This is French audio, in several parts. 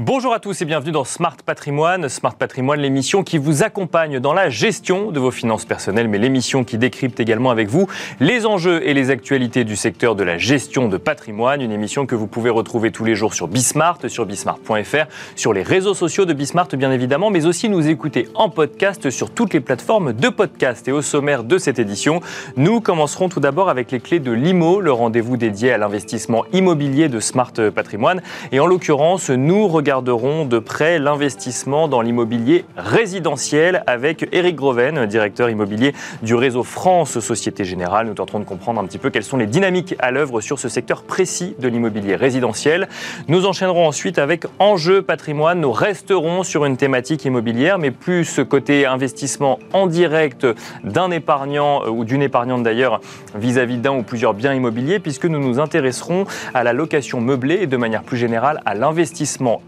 Bonjour à tous et bienvenue dans Smart Patrimoine. Smart Patrimoine, l'émission qui vous accompagne dans la gestion de vos finances personnelles, mais l'émission qui décrypte également avec vous les enjeux et les actualités du secteur de la gestion de patrimoine. Une émission que vous pouvez retrouver tous les jours sur Bismart, sur bismart.fr, sur les réseaux sociaux de Bismart bien évidemment, mais aussi nous écouter en podcast sur toutes les plateformes de podcast. Et au sommaire de cette édition, nous commencerons tout d'abord avec les clés de l'IMO, le rendez-vous dédié à l'investissement immobilier de Smart Patrimoine. Et en l'occurrence, nous regardons regarderons de près l'investissement dans l'immobilier résidentiel avec Eric Groven, directeur immobilier du réseau France Société Générale. Nous tenterons de comprendre un petit peu quelles sont les dynamiques à l'œuvre sur ce secteur précis de l'immobilier résidentiel. Nous enchaînerons ensuite avec Enjeu patrimoine. Nous resterons sur une thématique immobilière, mais plus ce côté investissement en direct d'un épargnant euh, ou d'une épargnante d'ailleurs vis-à-vis d'un ou plusieurs biens immobiliers, puisque nous nous intéresserons à la location meublée et de manière plus générale à l'investissement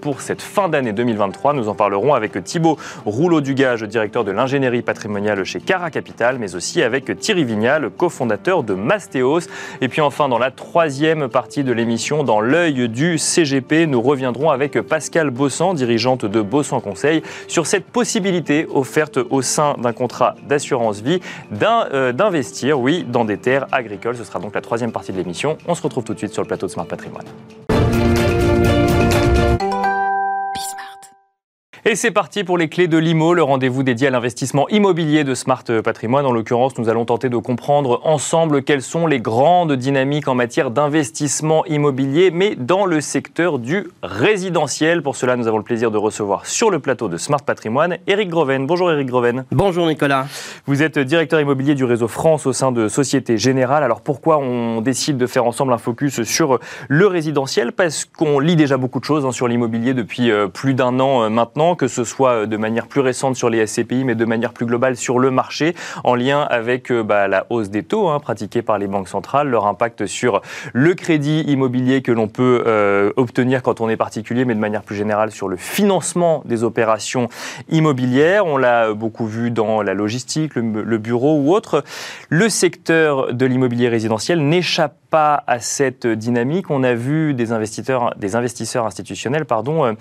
pour cette fin d'année 2023. Nous en parlerons avec Thibaut Rouleau-Dugage, directeur de l'ingénierie patrimoniale chez Cara Capital, mais aussi avec Thierry Vignal, cofondateur de Mastéos. Et puis enfin, dans la troisième partie de l'émission, dans l'œil du CGP, nous reviendrons avec Pascal Bossan, dirigeante de Bossan Conseil, sur cette possibilité offerte au sein d'un contrat d'assurance vie euh, d'investir, oui, dans des terres agricoles. Ce sera donc la troisième partie de l'émission. On se retrouve tout de suite sur le plateau de Smart Patrimoine. Et c'est parti pour les clés de l'IMO, le rendez-vous dédié à l'investissement immobilier de Smart Patrimoine. En l'occurrence, nous allons tenter de comprendre ensemble quelles sont les grandes dynamiques en matière d'investissement immobilier, mais dans le secteur du résidentiel. Pour cela, nous avons le plaisir de recevoir sur le plateau de Smart Patrimoine Eric Groven. Bonjour Eric Groven. Bonjour Nicolas. Vous êtes directeur immobilier du réseau France au sein de Société Générale. Alors pourquoi on décide de faire ensemble un focus sur le résidentiel? Parce qu'on lit déjà beaucoup de choses hein, sur l'immobilier depuis euh, plus d'un an euh, que ce soit euh, de manière plus récente sur les SCPI, mais de manière plus globale sur le marché, en lien avec euh, bah, la hausse des taux hein, pratiqués par les banques centrales, leur impact sur le crédit immobilier que l'on peut euh, obtenir quand on est particulier, mais de manière plus générale sur le financement des opérations immobilières. On l'a beaucoup vu dans la logistique, le, bureau ou autre. Le secteur de l'immobilier résidentiel n'échappe pas à cette dynamique. On a vu des investisseurs, des investisseurs institutionnels pardon,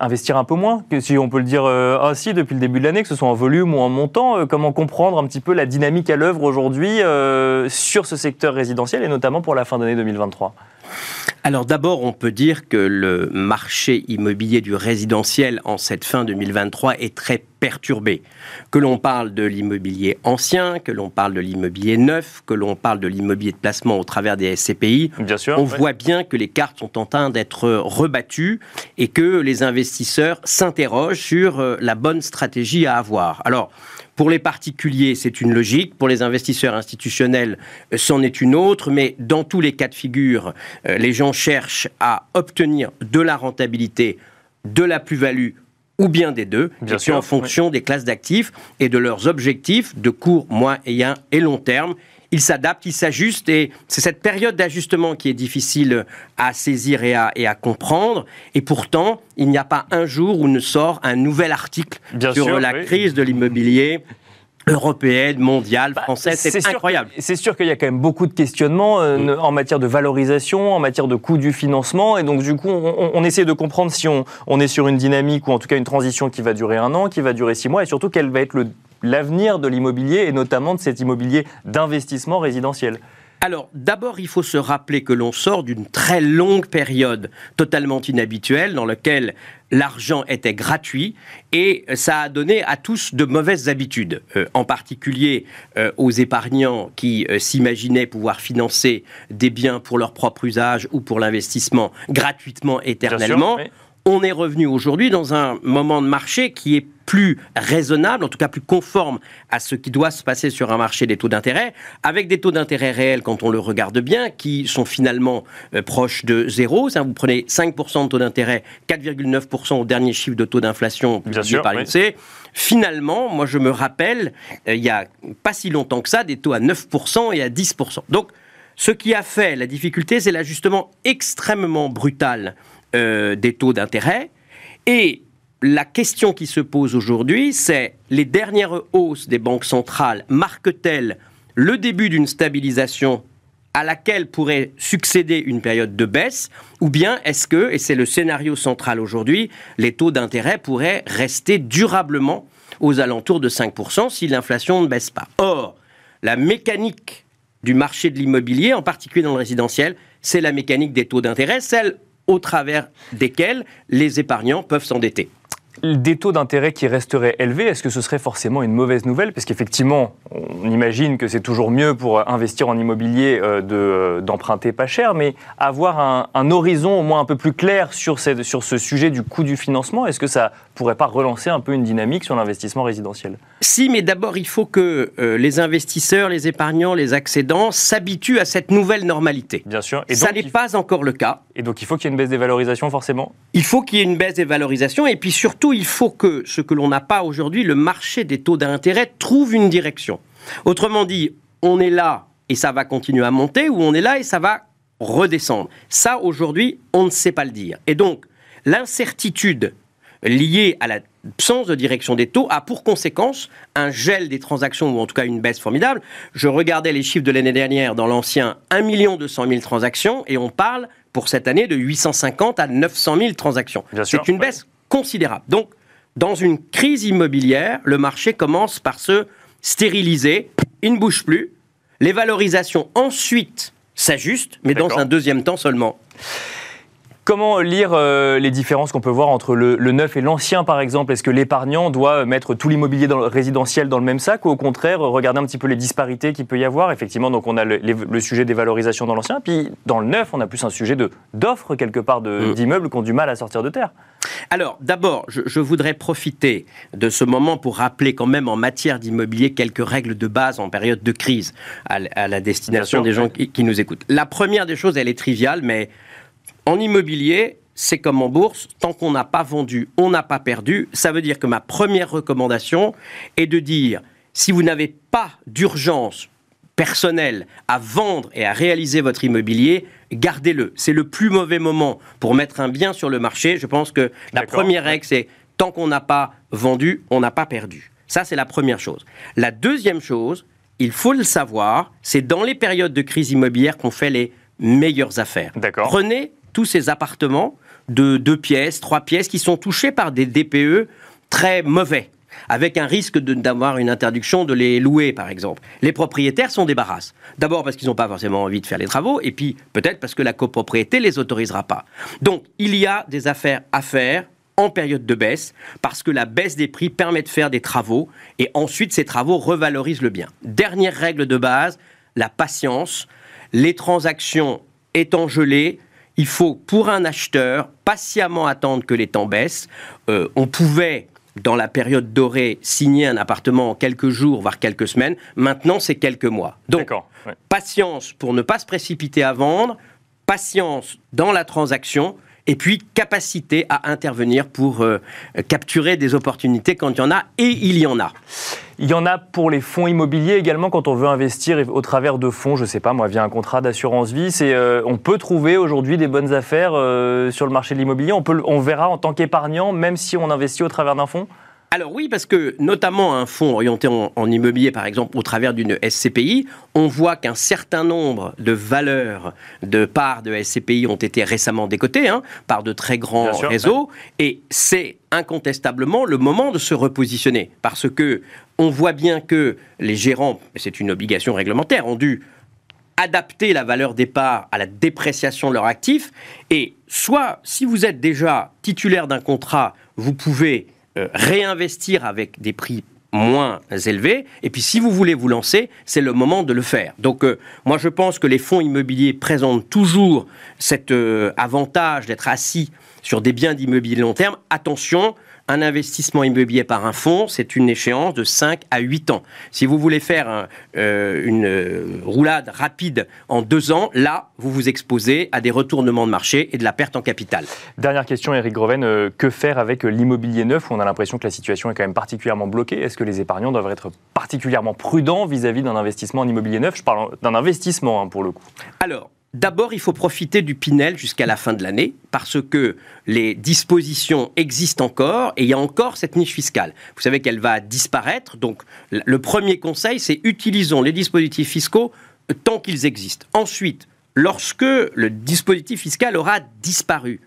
investir un peu moins, si on peut le dire euh, ainsi, depuis le début de l'année, que ce soit en volume ou en montant. Euh, comment comprendre un petit peu la dynamique à l'œuvre aujourd'hui euh, sur ce secteur résidentiel et notamment pour la fin d'année 2023 alors d'abord, on peut dire que le marché immobilier du résidentiel en cette fin 2023 est très perturbé. Que l'on parle de l'immobilier ancien, que l'on parle de l'immobilier neuf, que l'on parle de l'immobilier de placement au travers des SCPI, bien sûr, on voit bien que les cartes sont en train d'être rebattues et que les investisseurs s'interrogent sur euh, la bonne stratégie à avoir. Alors, pour les particuliers, c'est une logique. Pour les investisseurs institutionnels, euh, c'en est une autre. Mais dans tous les cas de figure, euh, les gens cherchent à obtenir de la rentabilité, de la plus-value ou bien des deux, bien sûr, en fonction des classes d'actifs et de leurs objectifs de court, moyen et long terme il s'adapte, il s'ajuste et c'est cette période d'ajustement qui est difficile à saisir et à, et à, comprendre. Et pourtant, il n'y a pas un jour où ne sort un nouvel article sur la crise de l'immobilier européenne, mondiale, bah, française, c'est incroyable. C'est sûr qu'il y a quand même beaucoup de questionnements euh, mm. en matière de valorisation, en matière de coût du financement, et donc du coup, on, essaie de comprendre si on, on, est sur une dynamique ou en tout cas une transition qui va durer un an, qui va durer six mois, et surtout quel va être le l'avenir de l'immobilier et notamment de cet immobilier d'investissement résidentiel. Alors, d'abord, il faut se rappeler que l'on sort d'une très longue période totalement inhabituelle dans laquelle l'argent était gratuit et ça a donné à tous de mauvaises habitudes, euh, en particulier euh, aux épargnants qui euh, s'imaginaient pouvoir financer des biens pour leur propre usage ou pour l'investissement gratuitement éternellement on est revenu aujourd'hui dans un moment de marché qui est plus raisonnable, en tout cas plus conforme à ce qui doit se passer sur un marché des taux d'intérêt, avec des taux d'intérêt réels, quand on le regarde bien, qui sont finalement euh, proches de zéro. vous prenez 5% de taux d'intérêt, 4,9% au dernier chiffre de taux d'inflation publié par l'INSEE. Finalement, moi je me rappelle, euh, il n'y a pas si longtemps que ça, des taux à 9% et à 10%. Donc, ce qui a fait la difficulté, c'est l'ajustement extrêmement brutal euh, des taux d'intérêt. Et la question qui se pose aujourd'hui, c'est les dernières hausses des banques centrales marquent-elles le début d'une stabilisation à laquelle pourrait succéder une période de baisse, ou bien est-ce que, et c'est le scénario central aujourd'hui, les taux d'intérêt pourraient rester durablement aux alentours de 5% si l'inflation ne baisse pas? Or, la mécanique du marché de l'immobilier, en particulier dans le résidentiel, c'est la mécanique des taux d'intérêt, celle au travers desquels les épargnants peuvent s'endetter des taux d'intérêt qui resteraient élevés, est-ce que ce serait forcément une mauvaise nouvelle? Parce qu'effectivement, on imagine que c'est toujours mieux pour investir en immobilier euh, euh, d'emprunter pas cher, mais avoir un, horizon au moins un peu plus clair sur, sur ce sujet du coût du financement, est-ce que ça pourrait pas relancer un peu une dynamique sur l'investissement résidentiel? Si, mais d'abord, il faut que euh, les investisseurs, les épargnants, les accédants s'habituent à cette nouvelle normalité. Bien sûr. Et ça n'est pas encore le cas. Et donc, il faut qu'il y ait une baisse des valorisations, forcément? Il faut qu'il y ait une baisse des valorisations, et puis surtout, il faut que ce que l'on n'a pas aujourd'hui, le marché des taux d'intérêt, trouve une direction. Autrement dit, on est là et ça va continuer à monter, ou on est là et ça va redescendre. Ça, aujourd'hui, on ne sait pas le dire. Et donc, l'incertitude liée à l'absence de direction des taux a pour conséquence un gel des transactions, ou en tout cas une baisse formidable. Je regardais les chiffres de l'année dernière dans l'ancien 1 200 000 transactions, et on parle pour cette année de 850 à 900 000 transactions. C'est une baisse considérable. Donc, dans une crise immobilière, le marché commence par se stériliser, il ne bouge plus, les valorisations ensuite s'ajustent, mais dans un deuxième temps seulement. Comment lire euh, les différences qu'on peut voir entre le, neuf et l'ancien, par exemple? Est-ce que l'épargnant doit mettre tout l'immobilier résidentiel dans le même sac ou au contraire regarder un petit peu les disparités qu'il peut y avoir? Effectivement, donc on a le, sujet des valorisations dans l'ancien, puis dans le neuf, on a plus un sujet d'offres quelque part mm. d'immeubles qui ont du mal à sortir de terre. Alors, d'abord, je, voudrais profiter de ce moment pour rappeler quand même en matière d'immobilier quelques règles de base en période de crise à, la destination des gens qui nous écoutent. La première des choses, elle est triviale, mais en immobilier, c'est comme en bourse, tant qu'on n'a pas vendu, on n'a pas perdu. Ça veut dire que ma première recommandation est de dire, si vous n'avez pas d'urgence personnelle à vendre et à réaliser votre immobilier, gardez-le. C'est le plus mauvais moment pour mettre un bien sur le marché. Je pense que la première règle, c'est tant qu'on n'a pas vendu, on n'a pas perdu. Ça, c'est la première chose. La deuxième chose, il faut le savoir, c'est dans les périodes de crise immobilière qu'on fait les meilleures affaires. Prenez tous ces appartements de deux pièces, trois pièces qui sont touchés par des DPE très mauvais avec un risque d'avoir une interdiction de les louer, par exemple. Les propriétaires s'en débarrassent. D'abord parce qu'ils n'ont pas forcément envie de faire les travaux, et puis peut-être parce que la copropriété ne les autorisera pas. Donc, il y a des affaires à faire en période de baisse, parce que la baisse des prix permet de faire des travaux, et ensuite ces travaux revalorisent le bien. Dernière règle de base, la patience. Les transactions étant gelées, il faut, pour un acheteur, patiemment attendre que les temps baissent. Euh, on pouvait dans la période dorée, signer un appartement en quelques jours, voire quelques semaines. Maintenant, c'est quelques mois. Donc, patience pour ne pas se précipiter à vendre, patience dans la transaction, et puis capacité à intervenir pour euh, capturer des opportunités quand il y en a, et il y en a. Il y en a pour les fonds immobiliers également quand on veut investir au travers de fonds, je ne sais pas moi, via un contrat d'assurance vie. C'est, euh, on peut trouver aujourd'hui des bonnes affaires euh, sur le marché de l'immobilier. On, peut, on verra en tant qu'épargnant, même si on investit au travers d'un fonds? Alors oui, parce que notamment un fonds orienté en, immobilier, par exemple, au travers d'une SCPI, on voit qu'un certain nombre de valeurs de parts de SCPI ont été récemment décotées hein, par de très grands réseaux, et c'est incontestablement le moment de se repositionner, parce que on voit bien que les gérants, c'est une obligation réglementaire, ont dû adapter la valeur des parts à la dépréciation de leur actif, et soit si vous êtes déjà titulaire d'un contrat, vous pouvez euh, réinvestir avec des prix moins élevés. Et puis si vous voulez vous lancer, c'est le moment de le faire. Donc euh, moi je pense que les fonds immobiliers présentent toujours cet euh, avantage d'être assis sur des biens d'immobilier long terme. Attention, un investissement immobilier par un fonds, c'est une échéance de 5 à 8 ans. Si vous voulez faire euh, une euh, roulade rapide en deux ans, là, vous vous exposez à des retournements de marché et de la perte en capital. Dernière question, Eric Groven, euh, que faire avec l'immobilier neuf où on a l'impression que la situation est quand même particulièrement bloquée? Est-ce que les épargnants doivent être particulièrement prudents vis-à-vis d'un investissement en immobilier neuf? Je parle d'un investissement hein, pour le coup. Alors, D'abord, il faut profiter du Pinel jusqu'à la fin de l'année parce que les dispositions existent encore et il y a encore cette niche fiscale. Vous savez qu'elle va disparaître. Donc, le premier conseil, c'est utilisons les dispositifs fiscaux tant qu'ils existent. Ensuite, lorsque le dispositif fiscal aura disparu,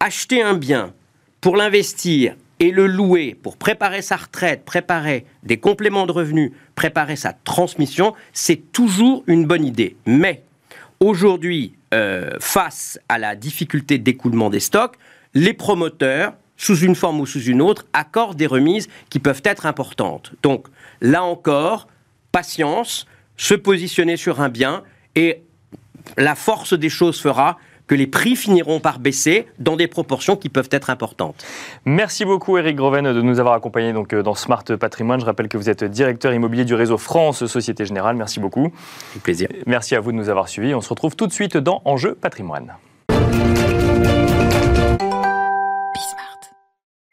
acheter un bien pour l'investir et le louer pour préparer sa retraite, préparer des compléments de revenus, préparer sa transmission, c'est toujours une bonne idée. Mais aujourd'hui, euh, face à la difficulté d'écoulement des stocks, les promoteurs, sous une forme ou sous une autre, accordent des remises qui peuvent être importantes. Donc, là encore, patience, se positionner sur un bien et la force des choses fera que les prix finiront par baisser dans des proportions qui peuvent être importantes. Merci beaucoup Eric Groven de nous avoir accompagnés donc, euh, dans Smart Patrimoine. Je rappelle que vous êtes directeur immobilier du réseau France Société Générale. Merci beaucoup. Avec plaisir. Merci à vous de nous avoir suivis. On se retrouve tout de suite dans Enjeu Patrimoine.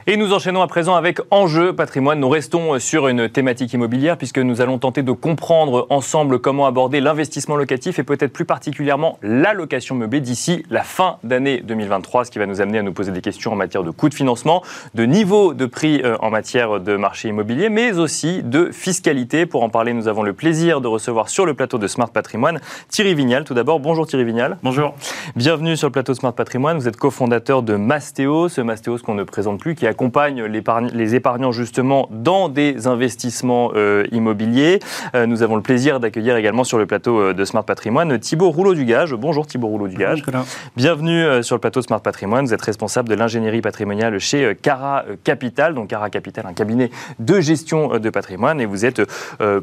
Et nous enchaînons à présent avec Enjeu patrimoine. Nous restons sur une thématique immobilière puisque nous allons tenter de comprendre ensemble comment aborder l'investissement locatif et peut-être plus particulièrement la location meublée d'ici la fin d'année 2023, ce qui va nous amener à nous poser des questions en matière de coûts de financement, de niveau de prix euh, en matière de marché immobilier, mais aussi de fiscalité. Pour en parler, nous avons le plaisir de recevoir sur le plateau de Smart Patrimoine Thierry Vignal. Tout d'abord, bonjour Thierry Vignal. Bonjour. Bienvenue sur le plateau Smart Patrimoine. Vous êtes cofondateur de Mastéos, ce Mastéos qu'on ne présente plus, qui accompagne les épargnants justement dans des investissements euh, immobiliers. Euh, nous avons le plaisir d'accueillir également sur le plateau euh, de Smart Patrimoine Thibault Rouleau-Dugage. Bonjour Thibault Rouleau-Dugage. Bienvenue sur le plateau de Smart Patrimoine. Vous êtes responsable de l'ingénierie patrimoniale chez Cara Capital. Donc Cara Capital, un cabinet de gestion de patrimoine et vous êtes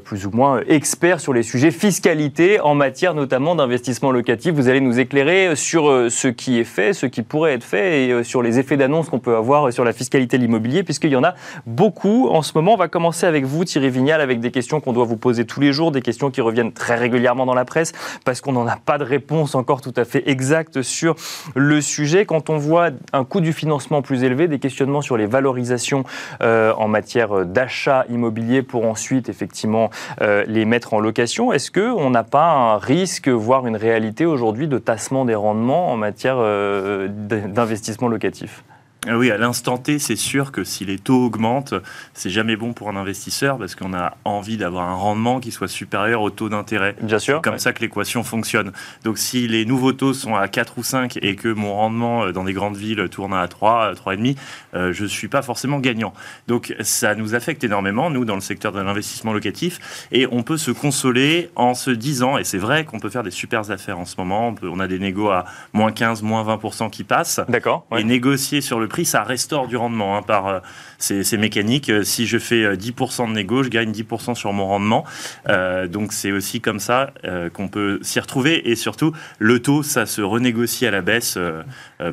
plus ou moins expert sur les sujets fiscalité en matière notamment d'investissement locatif. Vous allez nous éclairer sur ce qui est fait, ce qui pourrait être fait et sur les effets d'annonce qu'on peut avoir sur la fiscalité l'immobilier, puisqu'il y en a beaucoup en ce moment. On va commencer avec vous, Thierry Vignal, avec des questions qu'on doit vous poser tous les jours, des questions qui reviennent très régulièrement dans la presse, parce qu'on n'en a pas de réponse encore tout à fait exacte sur le sujet. Quand on voit un coût du financement plus élevé, des questionnements sur les valorisations euh, en matière d'achat immobilier pour ensuite effectivement euh, les mettre en location, est-ce qu'on n'a pas un risque, voire une réalité aujourd'hui de tassement des rendements en matière euh, d'investissement locatif? Oui, à l'instant T, c'est sûr que si les taux augmentent, c'est jamais bon pour un investisseur parce qu'on a envie d'avoir un rendement qui soit supérieur au taux d'intérêt. Bien sûr. C'est comme ça que l'équation fonctionne. Donc si les nouveaux taux sont à 4 ou 5 et que mon rendement euh, dans des grandes villes tourne à 3, 3,5, euh, je ne suis pas forcément gagnant. Donc ça nous affecte énormément, nous, dans le secteur de l'investissement locatif. Et on peut se consoler en se disant, et c'est vrai qu'on peut faire des super affaires en ce moment, on, a des négos à moins 15, moins 20% qui passent. D'accord. Et négocier sur le prix, ça restaure du rendement hein, par euh, ces, mécaniques. Euh, si je fais 10% euh, de négo, je gagne 10% sur mon rendement. donc c'est aussi comme ça qu'on peut s'y retrouver. Et surtout, le taux, ça se renégocie à la baisse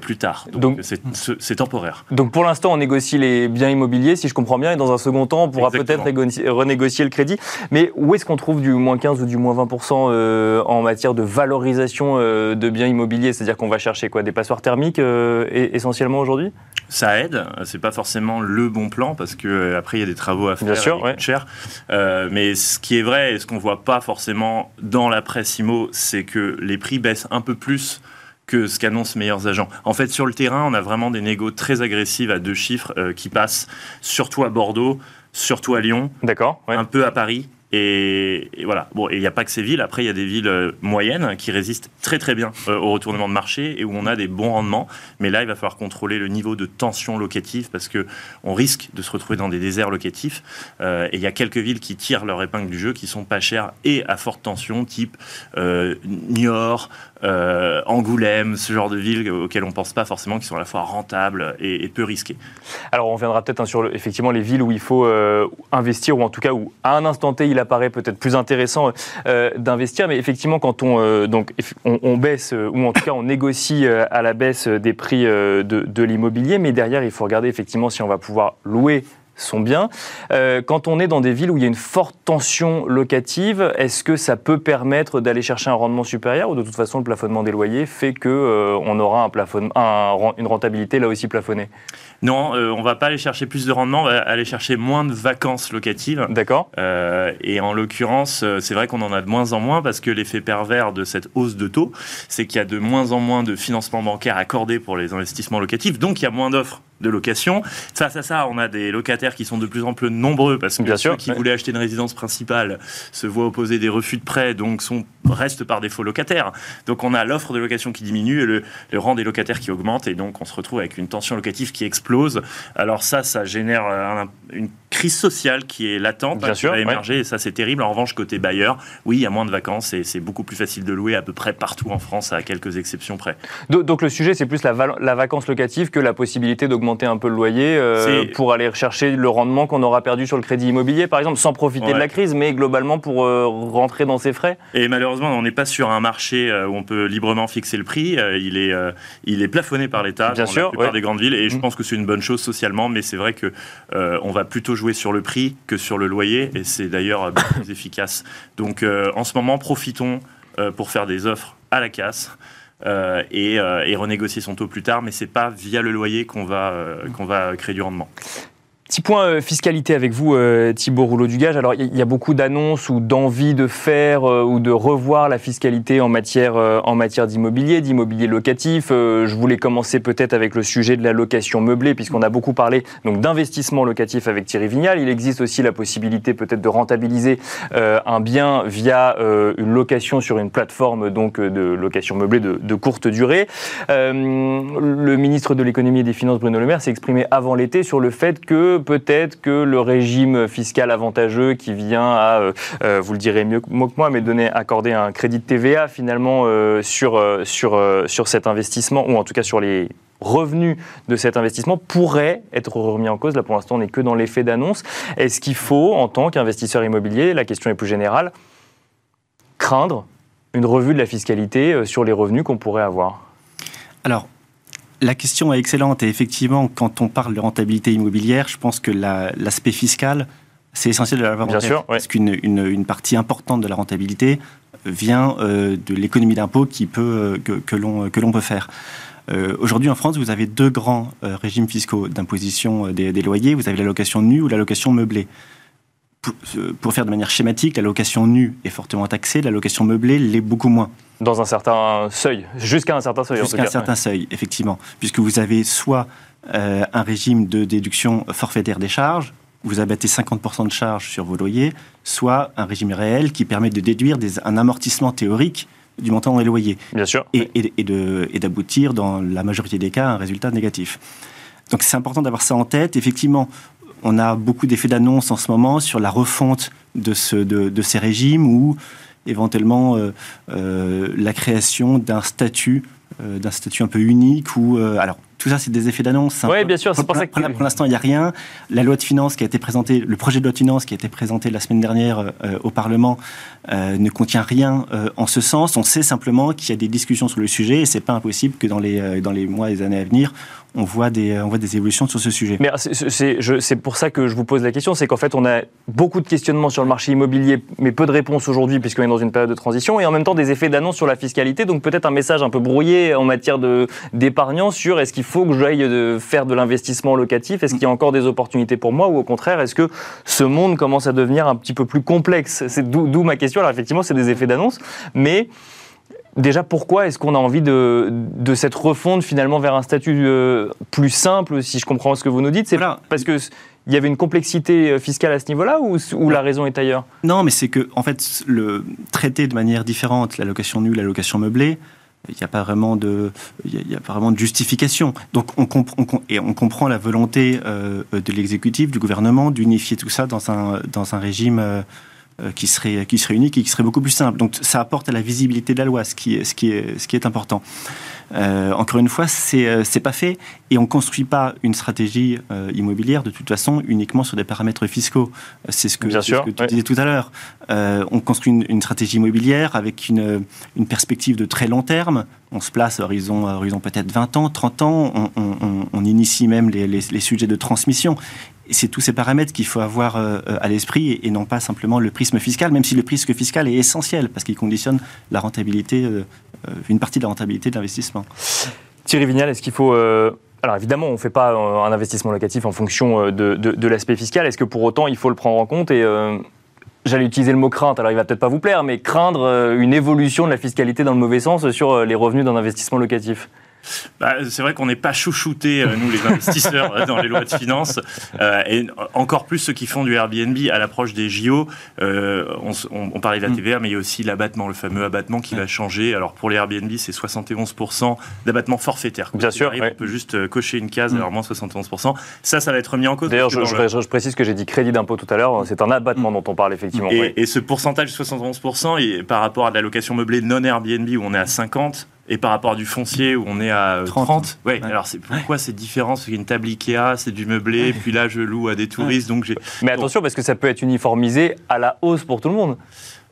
plus tard. Donc c'est temporaire. Donc pour l'instant, on négocie les biens immobiliers, si je comprends bien, et dans un second temps, on pourra peut-être renégocier le crédit. Mais où est-ce qu'on trouve du moins 15 ou du moins 20% en matière de valorisation de biens immobiliers? C'est-à-dire qu'on va chercher quoi Des passoires thermiques essentiellement aujourd'hui? Ça aide. C'est pas forcément le bon plan parce que euh, après il y a des travaux à faire, Bien sûr, cher. Euh, mais ce qui est vrai et ce qu'on voit pas forcément dans la presse IMO, c'est que les prix baissent un peu plus que ce qu'annoncent meilleurs agents. En fait, sur le terrain, on a vraiment des négos très agressives à deux chiffres euh, qui passent surtout à Bordeaux, surtout à Lyon, d'accord, un peu à Paris et, voilà. Bon, il n'y a pas que ces villes. Après, il y a des villes euh, moyennes qui résistent très très bien euh, au retournement de marché et où on a des bons rendements. Mais là, il va falloir contrôler le niveau de tension locative parce que on risque de se retrouver dans des déserts locatifs. Euh, et il y a quelques villes qui tirent leur épingle du jeu, qui sont pas chères et à forte tension, type Niort, Angoulême, ce genre de villes auxquelles on pense pas forcément, qui sont à la fois rentables et, peu risquées. Alors, on reviendra peut-être hein, sur effectivement les villes où il faut investir ou en tout cas où à un instant T il apparaît peut-être plus intéressant euh, d'investir. Mais effectivement, quand on, euh, baisse, euh, ou en tout cas on négocie à la baisse des prix de, de l'immobilier, mais derrière, il faut regarder effectivement si on va pouvoir louer son bien. quand on est dans des villes où il y a une forte tension locative, est-ce que ça peut permettre d'aller chercher un rendement supérieur ou de toute façon le plafonnement des loyers fait que on aura un plafond, une rentabilité là aussi plafonnée? Non, euh, on va pas aller chercher plus de rendement, on va aller chercher moins de vacances locatives. D'accord. Euh, et en l'occurrence, euh, c'est vrai qu'on en a de moins en moins parce que l'effet pervers de cette hausse de taux, c'est qu'il y a de moins en moins de financement bancaire accordé pour les investissements locatifs, donc il y a moins d'offres de location. Face à ça, on a des locataires qui sont de plus en plus nombreux parce que Bien ceux sûr, qui voulaient acheter une résidence principale se voient opposer des refus de prêt, donc sont restent par défaut locataires. Donc on a l'offre de location qui diminue et le, rang des locataires qui augmente, et donc on se retrouve avec une tension locative qui explose. Alors ça, ça génère une crise sociale qui est latente, Bien qui va émerger, et ça c'est terrible. En revanche, côté bailleur, oui, il y a moins de vacances et c'est beaucoup plus facile de louer à peu près partout en France, à quelques exceptions près. Donc, le sujet, c'est plus la, la, vacance locative que la possibilité d'augmenter un peu le loyer euh, pour aller rechercher le rendement qu'on aura perdu sur le crédit immobilier, par exemple, sans profiter de la crise, mais globalement pour euh, rentrer dans ses frais. Et malheureusement, on n'est pas sur un marché euh, où on peut librement fixer le prix. il, est, il est plafonné par l'État dans sûr, la plupart des grandes villes, et je mm. pense que c'est une bonne chose socialement, mais c'est vrai que on va plutôt jouer sur le prix que sur le loyer, et c'est d'ailleurs plus efficace. Donc en ce moment, profitons pour faire des offres à la casse. Euh, et, euh, et, renégocier son taux plus tard, mais c'est pas via le loyer qu'on va, euh, qu'on va créer du rendement. Petit point euh, fiscalité avec vous, euh, Thibault Rouleau-Dugage. Alors, il y a beaucoup d'annonces ou d'envie de faire euh, ou de revoir la fiscalité en matière, en matière d'immobilier, d'immobilier locatif. je voulais commencer peut-être avec le sujet de la location meublée, puisqu'on a beaucoup parlé donc d'investissement locatif avec Thierry Vignal. Il existe aussi la possibilité peut-être de rentabiliser un bien via une location sur une plateforme donc de location meublée de, de courte durée. le ministre de l'économie et des finances, Bruno Le Maire, s'est exprimé avant l'été sur le fait que peut-être que le régime fiscal avantageux qui vient à, euh, euh, vous le direz mieux que moi, mais donner, accorder un crédit de TVA finalement euh, sur, sur, sur cet investissement, ou en tout cas sur les revenus de cet investissement pourrait être remis en cause. Là, pour l'instant, on n'est que dans l'effet d'annonce. Est-ce qu'il faut, en tant qu'investisseur immobilier, la question est plus générale, craindre une revue de la fiscalité sur les revenus qu'on pourrait avoir? Alors, la question est excellente et effectivement, quand on parle de rentabilité immobilière, je pense que l'aspect fiscal, c'est essentiel de l'avoir en tête. Parce qu'une une, partie importante de la rentabilité vient euh, de l'économie d'impôt qui peut, euh, que, l'on peut faire. Euh, aujourd'hui, en France, vous avez deux grands régimes fiscaux d'imposition des, des, loyers. Vous avez la location nue ou la location meublée. Pour, faire de manière schématique, la location nue est fortement taxée, la location meublée l'est beaucoup moins. Dans un certain seuil, jusqu'à un certain seuil. Jusqu'à un certain seuil, effectivement, puisque vous avez soit euh, un régime de déduction forfaitaire des charges, vous abattez 50% de charges sur vos loyers, soit un régime réel qui permet de déduire un amortissement théorique du montant des loyers. Bien sûr. Et, et d'aboutir, dans la majorité des cas, à un résultat négatif. Donc c'est important d'avoir ça en tête. Effectivement, on a beaucoup d'effets d'annonce en ce moment sur la refonte de, ce, de, ces régimes ou éventuellement euh, euh, la création d'un statut, euh, d'un statut un peu unique ou alors tout ça, c'est des effets d'annonce. Oui, bien sûr, c'est pour, ça que... Pour l'instant, il n'y a rien. La loi de finances qui a été présentée, le projet de loi de finances qui a été présenté la semaine dernière au Parlement ne contient rien en ce sens. On sait simplement qu'il y a des discussions sur le sujet et c'est pas impossible que dans les, dans les mois et les années à venir, on voit des, on voit des évolutions sur ce sujet. Mais c'est pour ça que je vous pose la question, c'est qu'en fait, on a beaucoup de questionnements sur le marché immobilier, mais peu de réponses aujourd'hui, puisqu'on est dans une période de transition, et en même temps des effets d'annonce sur la fiscalité, donc peut-être un message un peu brouillé en matière d'épargnants sur est-ce qu'il faut que j'aille de faire de l'investissement locatif, est-ce qu'il y a encore des opportunités pour moi, ou au contraire, est-ce que ce monde commence à devenir un petit peu plus complexe? C'est d'où ma question. Alors effectivement, c'est des effets d'annonce, mais Déjà, pourquoi est-ce qu'on a envie de, de, cette refonte finalement vers un statut euh, plus simple, si je comprends ce que vous nous dites? C'est parce que il y avait une complexité euh, fiscale à ce niveau-là ou, ou la raison est ailleurs? Non, mais c'est que en fait, le traiter de manière différente la location nue, la location meublée, il n'y a pas vraiment de, il y a, pas vraiment de justification. Donc on, comprend, et on comprend la volonté euh, de l'exécutif, du gouvernement, d'unifier tout ça dans un dans un régime. Euh, qui serait, qui serait unique et qui serait beaucoup plus simple. Donc ça apporte à la visibilité de la loi, ce qui est, ce qui est, ce qui est important. Euh, encore une fois, c'est euh, c'est pas fait et on construit pas une stratégie immobilière de toute façon uniquement sur des paramètres fiscaux. C'est ce que, ce que tu disais tout à l'heure. on construit une, stratégie immobilière avec une, une, perspective de très long terme. On se place à horizon, horizon peut-être 20 ans, 30 ans. On, on, on initie même les, les, les, sujets de transmission c'est tous ces paramètres qu'il faut avoir euh, à l'esprit et, non pas simplement le prisme fiscal, même si le prisme fiscal est essentiel parce qu'il conditionne la rentabilité, euh, euh, une partie de la rentabilité de l'investissement. Thierry Vignal, est-ce qu'il faut alors évidemment, on ne fait pas un investissement locatif en fonction de, l'aspect fiscal. Est-ce que pour autant, il faut le prendre en compte et j'allais utiliser le mot crainte, alors il va peut-être pas vous plaire, mais craindre une évolution de la fiscalité dans le mauvais sens sur les revenus d'un investissement locatif? Bah, C'est vrai qu'on n'est pas chouchoutés, euh, nous les investisseurs, dans les lois de finances, euh, et encore plus ceux qui font du Airbnb à l'approche des JO. Euh, on, on, parlait de la mm. TVA, mais il y a aussi l'abattement, le fameux abattement qui va changer. Alors pour les Airbnb, c'est 71% d'abattement forfaitaire. Bien sûr. On peut juste cocher une case, mm. alors moins 71%. Ça, ça va être remis en cause. D'ailleurs, je, précise que j'ai dit crédit d'impôt tout à l'heure, c'est un abattement mm. dont on parle effectivement. Et, et ce pourcentage de 71%, et par rapport à de la location meublée non Airbnb où on est à 50, et par rapport à du foncier où on est à 30. Euh, ouais. Alors c'est pourquoi cette différence Parce qu'une table Ikea, c'est du meublé, puis là je loue à des touristes, donc j'ai. Mais attention parce que ça peut être uniformisé à la hausse pour tout le monde.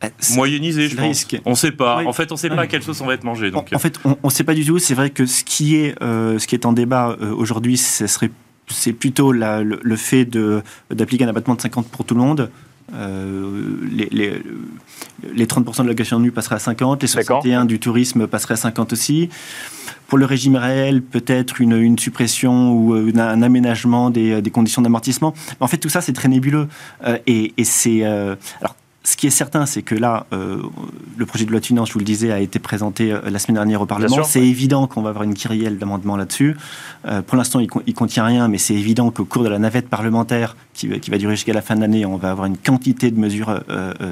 Euh, Moyennisé, je pense. On ne sait pas. En fait, on ne sait pas à quelle sauce on va être mangé. Donc. En, fait, on ne sait pas du tout. C'est vrai que ce qui est, euh, ce qui est en débat aujourd'hui, ce serait c'est plutôt la, le, le, fait d'appliquer un abattement de 50 pour tout le monde. Euh, les, les, les, 30% de location nue passeraient à 50, les 61 du tourisme passeraient à 50 aussi. Pour le régime réel, peut-être une, une, suppression ou euh, un aménagement des, des conditions d'amortissement. En fait, tout ça, c'est très nébuleux. Euh, et, et c'est. Euh, alors, ce qui est certain, c'est que là, euh, le projet de loi de finances, je vous le disais, a été présenté euh, la semaine dernière au Parlement. C'est évident qu'on va avoir une kyrielle d'amendements là-dessus. Euh, pour l'instant, il, ne contient rien, mais c'est évident qu'au cours de la navette parlementaire, qui, va durer jusqu'à la fin de l'année, on va avoir une quantité de mesures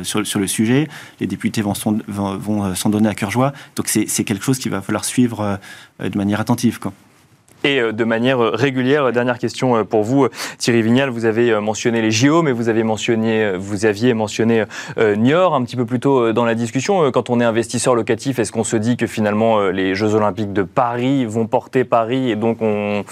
sur, sur, le sujet. Les députés vont s'en vont, donner à cœur joie. Donc c'est quelque chose qu'il va falloir suivre de manière attentive. Quoi et euh, de manière euh, régulière. Dernière question euh, pour vous, Thierry Vignal. Vous avez mentionné les JO, mais vous, avez mentionné, vous aviez mentionné Niort un petit peu plus tôt dans la discussion. Quand on est investisseur locatif, est-ce qu'on se dit que finalement les Jeux Olympiques de Paris vont porter Paris et donc on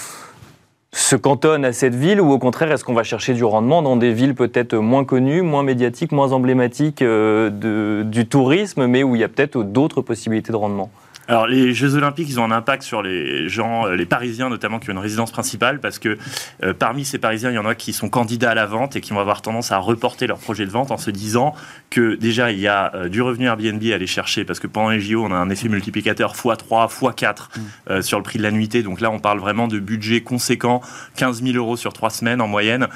se cantonne à cette ville ou au contraire est-ce qu'on va chercher du rendement dans des villes peut-être moins connues, moins médiatiques, moins emblématiques du tourisme, mais où il y a peut-être d'autres possibilités de rendement? Alors les Jeux Olympiques, ils ont un impact sur les gens, euh, les Parisiens notamment, qui ont une résidence principale, parce que euh, parmi ces Parisiens, il y en a qui sont candidats à la vente et qui vont avoir tendance à reporter leur projet de vente en se disant que déjà il y a euh, du revenu Airbnb à aller chercher, parce que pendant les JO, on a un effet multiplicateur x3, x4 mm. sur le prix de la nuitée. Donc là, on parle vraiment de budget conséquent, 15 000 euros sur trois semaines en moyenne.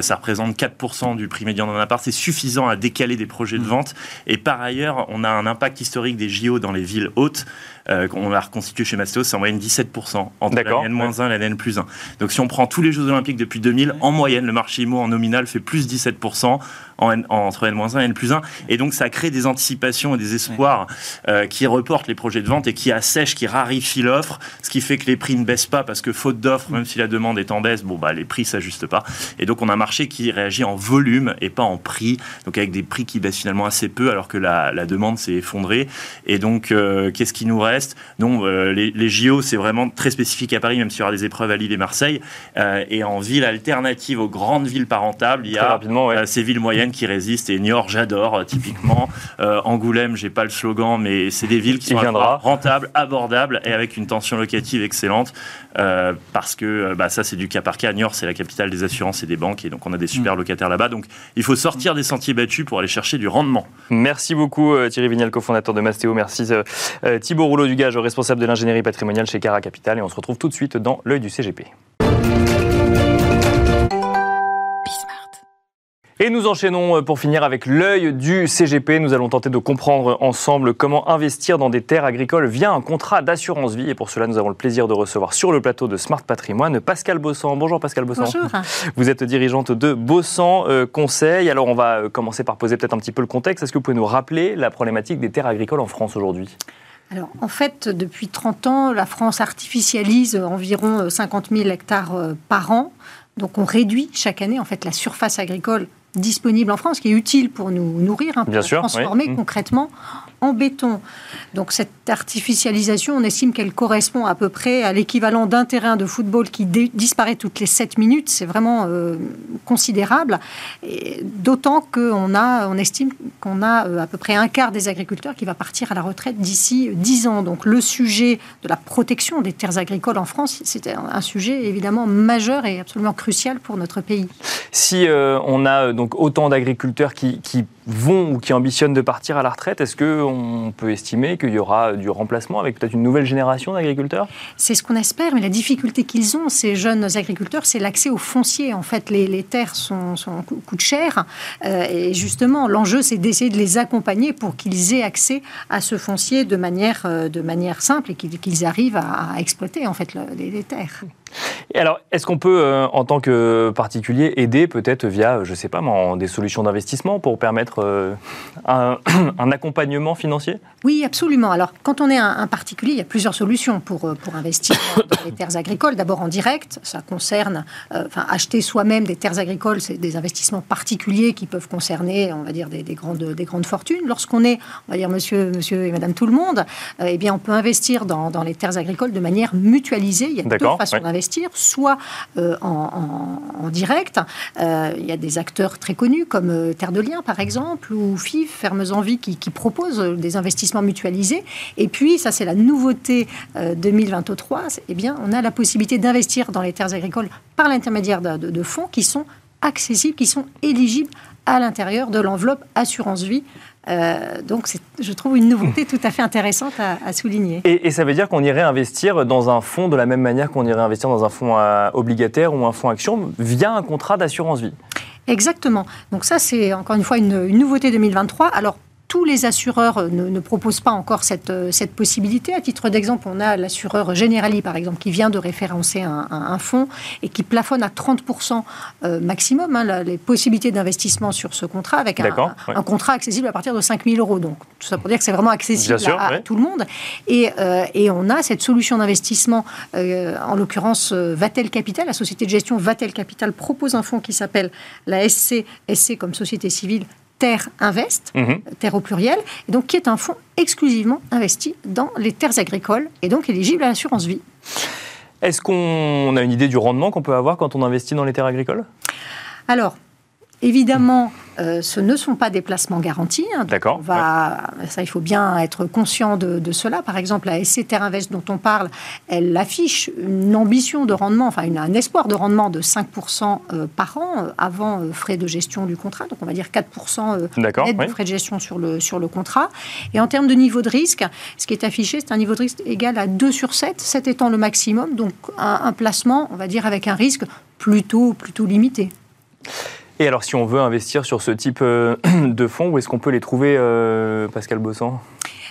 ça représente 4% du prix médian d'un appart. C'est suffisant à décaler des projets de mm. vente. Et par ailleurs, on a un impact historique des JO dans les villes hautes. Euh, on a reconstitué chez Mastéos, c'est en moyenne 17% entre l'année N-1 et l'année N+1. Donc si on prend tous les Jeux Olympiques depuis 2000, en moyenne, le marché IMO en nominal fait plus 17% entre N-1 et N+1. Et donc ça crée des anticipations et des espoirs euh, qui reportent les projets de vente et qui assèchent, qui raréfient l'offre, ce qui fait que les prix ne baissent pas parce que faute d'offre, même si la demande est en baisse, bon bah les prix s'ajustent pas. Et donc on a un marché qui réagit en volume et pas en prix, donc avec des prix qui baissent finalement assez peu alors que la, demande s'est effondrée. Et donc euh, qu'est-ce qui nous reste? Non, euh, les, les, JO c'est vraiment très spécifique à Paris, même s'il y aura des épreuves à Lille et Marseille. et en ville alternative aux grandes villes pas rentables, il y a ces villes moyennes qui résistent. Et Niort, j'adore, euh, typiquement. Euh, Angoulême, j'ai pas le slogan, mais c'est des villes qui sont rentables, abordables et avec une tension locative excellente. Euh, parce que bah, ça, c'est du cas par cas. Niort, c'est la capitale des assurances et des banques. Et donc, on a des super mm. locataires là-bas. Donc, il faut sortir des sentiers battus pour aller chercher du rendement. Merci beaucoup, Thierry Vignal, cofondateur de Mastéo. Merci, Thibault Rouleau-Dugage, responsable de l'ingénierie patrimoniale chez Cara Capital. Et on se retrouve tout de suite dans l'œil du CGP. Et nous enchaînons euh, pour finir avec l'œil du CGP. Nous allons tenter de comprendre ensemble comment investir dans des terres agricoles via un contrat d'assurance vie. Et pour cela, nous avons le plaisir de recevoir sur le plateau de Smart Patrimoine Pascal Bossan. Bonjour Pascal Bossan. Bonjour. Vous êtes dirigeante de Bossan euh, Conseil. Alors on va euh, commencer par poser peut-être un petit peu le contexte. Est-ce que vous pouvez nous rappeler la problématique des terres agricoles en France aujourd'hui? Alors, en fait, depuis 30 ans, la France artificialise environ 50 000 hectares par an. Donc, on réduit chaque année, en fait, la surface agricole disponible en France, qui est utile pour nous nourrir, hein, pour transformer mmh. concrètement en béton. Donc cette artificialisation, on estime qu'elle correspond à peu près à l'équivalent d'un terrain de football qui disparaît toutes les 7 minutes. C'est vraiment euh, considérable. D'autant qu'on on estime qu'on a euh, à peu près un quart des agriculteurs qui va partir à la retraite d'ici 10 ans. Donc le sujet de la protection des terres agricoles en France, c'est un sujet évidemment majeur et absolument crucial pour notre pays. Si euh, on a donc autant d'agriculteurs qui, qui vont ou qui ambitionnent de partir à la retraite, est-ce qu'on peut estimer qu'il y aura du remplacement avec peut-être une nouvelle génération d'agriculteurs? C'est ce qu'on espère, mais la difficulté qu'ils ont, ces jeunes agriculteurs, c'est l'accès au foncier. En fait, les, terres sont, coûtent cher. Euh, et justement, l'enjeu, c'est d'essayer de les accompagner pour qu'ils aient accès à ce foncier de manière, euh, de manière simple et qu'ils arrivent à, exploiter en fait les terres. Et alors, est-ce qu'on peut, euh, en tant que particulier, aider peut-être via, je ne sais pas, des solutions d'investissement pour permettre euh, un, accompagnement financier? Oui, absolument. Alors, quand on est un, particulier, il y a plusieurs solutions pour, euh, pour investir dans les terres agricoles. D'abord en direct, ça concerne, enfin, acheter soi-même des terres agricoles, c'est des investissements particuliers qui peuvent concerner, on va dire, des, grandes, des grandes fortunes. Lorsqu'on est, on va dire, monsieur, monsieur et madame tout le monde, eh bien, on peut investir dans, dans, les terres agricoles de manière mutualisée. Il y a deux façons d'investir soit euh, en, direct. Euh, il y a des acteurs très connus comme euh, Terre de Liens, par exemple, ou FIF, Fermes Envie, qui, qui proposent des investissements mutualisés. Et puis, ça c'est la nouveauté 2023, eh bien, on a la possibilité d'investir dans les terres agricoles par l'intermédiaire de fonds qui sont accessibles, qui sont éligibles à l'intérieur de l'enveloppe assurance vie euh, donc, je trouve une nouveauté tout à fait intéressante à, souligner. Et, ça veut dire qu'on irait investir dans un fonds de la même manière qu'on irait investir dans un fonds euh, obligataire ou un fonds action via un contrat d'assurance vie? Exactement. Donc ça, c'est encore une fois une, une nouveauté 2023. Alors, tous les assureurs ne, proposent pas encore cette, cette possibilité. À titre d'exemple, on a l'assureur Generali, par exemple, qui vient de référencer un, fonds et qui plafonne à 30% euh, maximum hein, les possibilités d'investissement sur ce contrat, avec un, un, contrat accessible à partir de 5 000 euros. Donc, tout ça pour dire que c'est vraiment accessible à, tout le monde. Et, euh, et, on a cette solution d'investissement, euh, en l'occurrence Vatel Capital, la société de gestion Vatel Capital propose un fonds qui s'appelle la SC, SC comme société civile Terre Invest, mhm. Terre au pluriel, et donc qui est un fonds exclusivement investi dans les terres agricoles et donc éligible à l'assurance vie. Est-ce qu'on a une idée du rendement qu'on peut avoir quand on investit dans les terres agricoles? Alors, évidemment, euh, ce ne sont pas des placements garantis. Hein, D'accord. Ça, il faut bien être conscient de, cela. Par exemple, la SC Terre-Invest dont on parle, elle affiche une ambition de rendement, enfin un espoir de rendement de 5% euh, par an euh, avant frais de gestion du contrat. Donc on va dire 4% net de frais de gestion sur le, sur le contrat. Et en termes de niveau de risque, ce qui est affiché, c'est un niveau de risque égal à 2 sur 7, 7 étant le maximum. Donc un, un placement, on va dire, avec un risque plutôt, plutôt limité. Et alors, si on veut investir sur ce type euh, de fonds, où est-ce qu'on peut les trouver, euh, Pascal Bossan?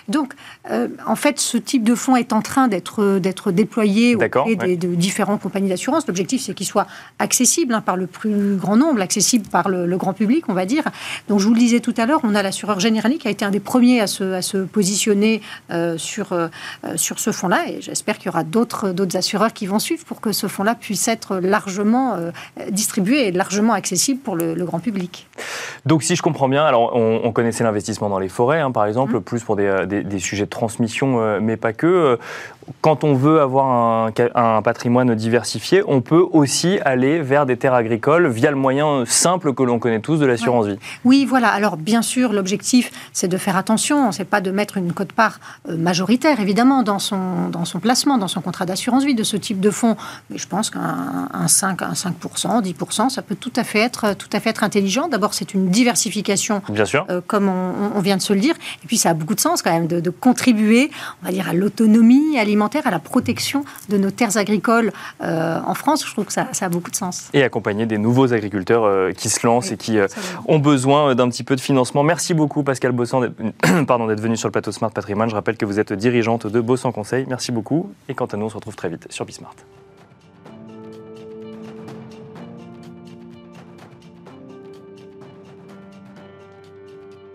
Donc, euh, en fait, ce type de fonds est en train d'être d'être déployé auprès des, de différentes compagnies d'assurance. L'objectif, c'est qu'il soit accessible hein, par le plus grand nombre, accessible par le, grand public, on va dire. Donc, je vous le disais tout à l'heure, on a l'assureur Generali qui a été un des premiers à se, à se positionner euh, sur, euh, sur ce fonds-là. Et j'espère qu'il y aura d'autres assureurs qui vont suivre pour que ce fonds-là puisse être largement distribué et largement accessible pour le, grand public. Donc, si je comprends bien, alors on, connaissait l'investissement dans les forêts, hein, par exemple, mmh. plus pour des, des des, sujets de transmission, euh, mais pas que. Euh, quand on veut avoir un, patrimoine diversifié, on peut aussi aller vers des terres agricoles via le moyen simple que l'on connaît tous de l'assurance vie. Oui, voilà. Alors, bien sûr, l'objectif, c'est de faire attention. C'est pas de mettre une cote-part euh, majoritaire, évidemment, dans son, dans son placement, dans son contrat d'assurance vie de ce type de fonds. Mais je pense qu'un 5, un 5%, 10%, ça peut tout à fait être, tout à fait être intelligent. D'abord, c'est une diversification, bien sûr. comme on, vient de se le dire. Et puis, ça a beaucoup de sens quand même de, contribuer, on va dire, à l'autonomie alimentaire, à la protection de nos terres agricoles euh, en France. Je trouve que ça, a beaucoup de sens. Et accompagner des nouveaux agriculteurs euh, qui se lancent et qui euh, ont besoin d'un petit peu de financement. Merci beaucoup, Pascal Bossan, d'être venu sur le plateau Smart Patrimoine. Je rappelle que vous êtes dirigeante de Bossan Conseil. Merci beaucoup. Et quant à nous, on se retrouve très vite sur Bismart.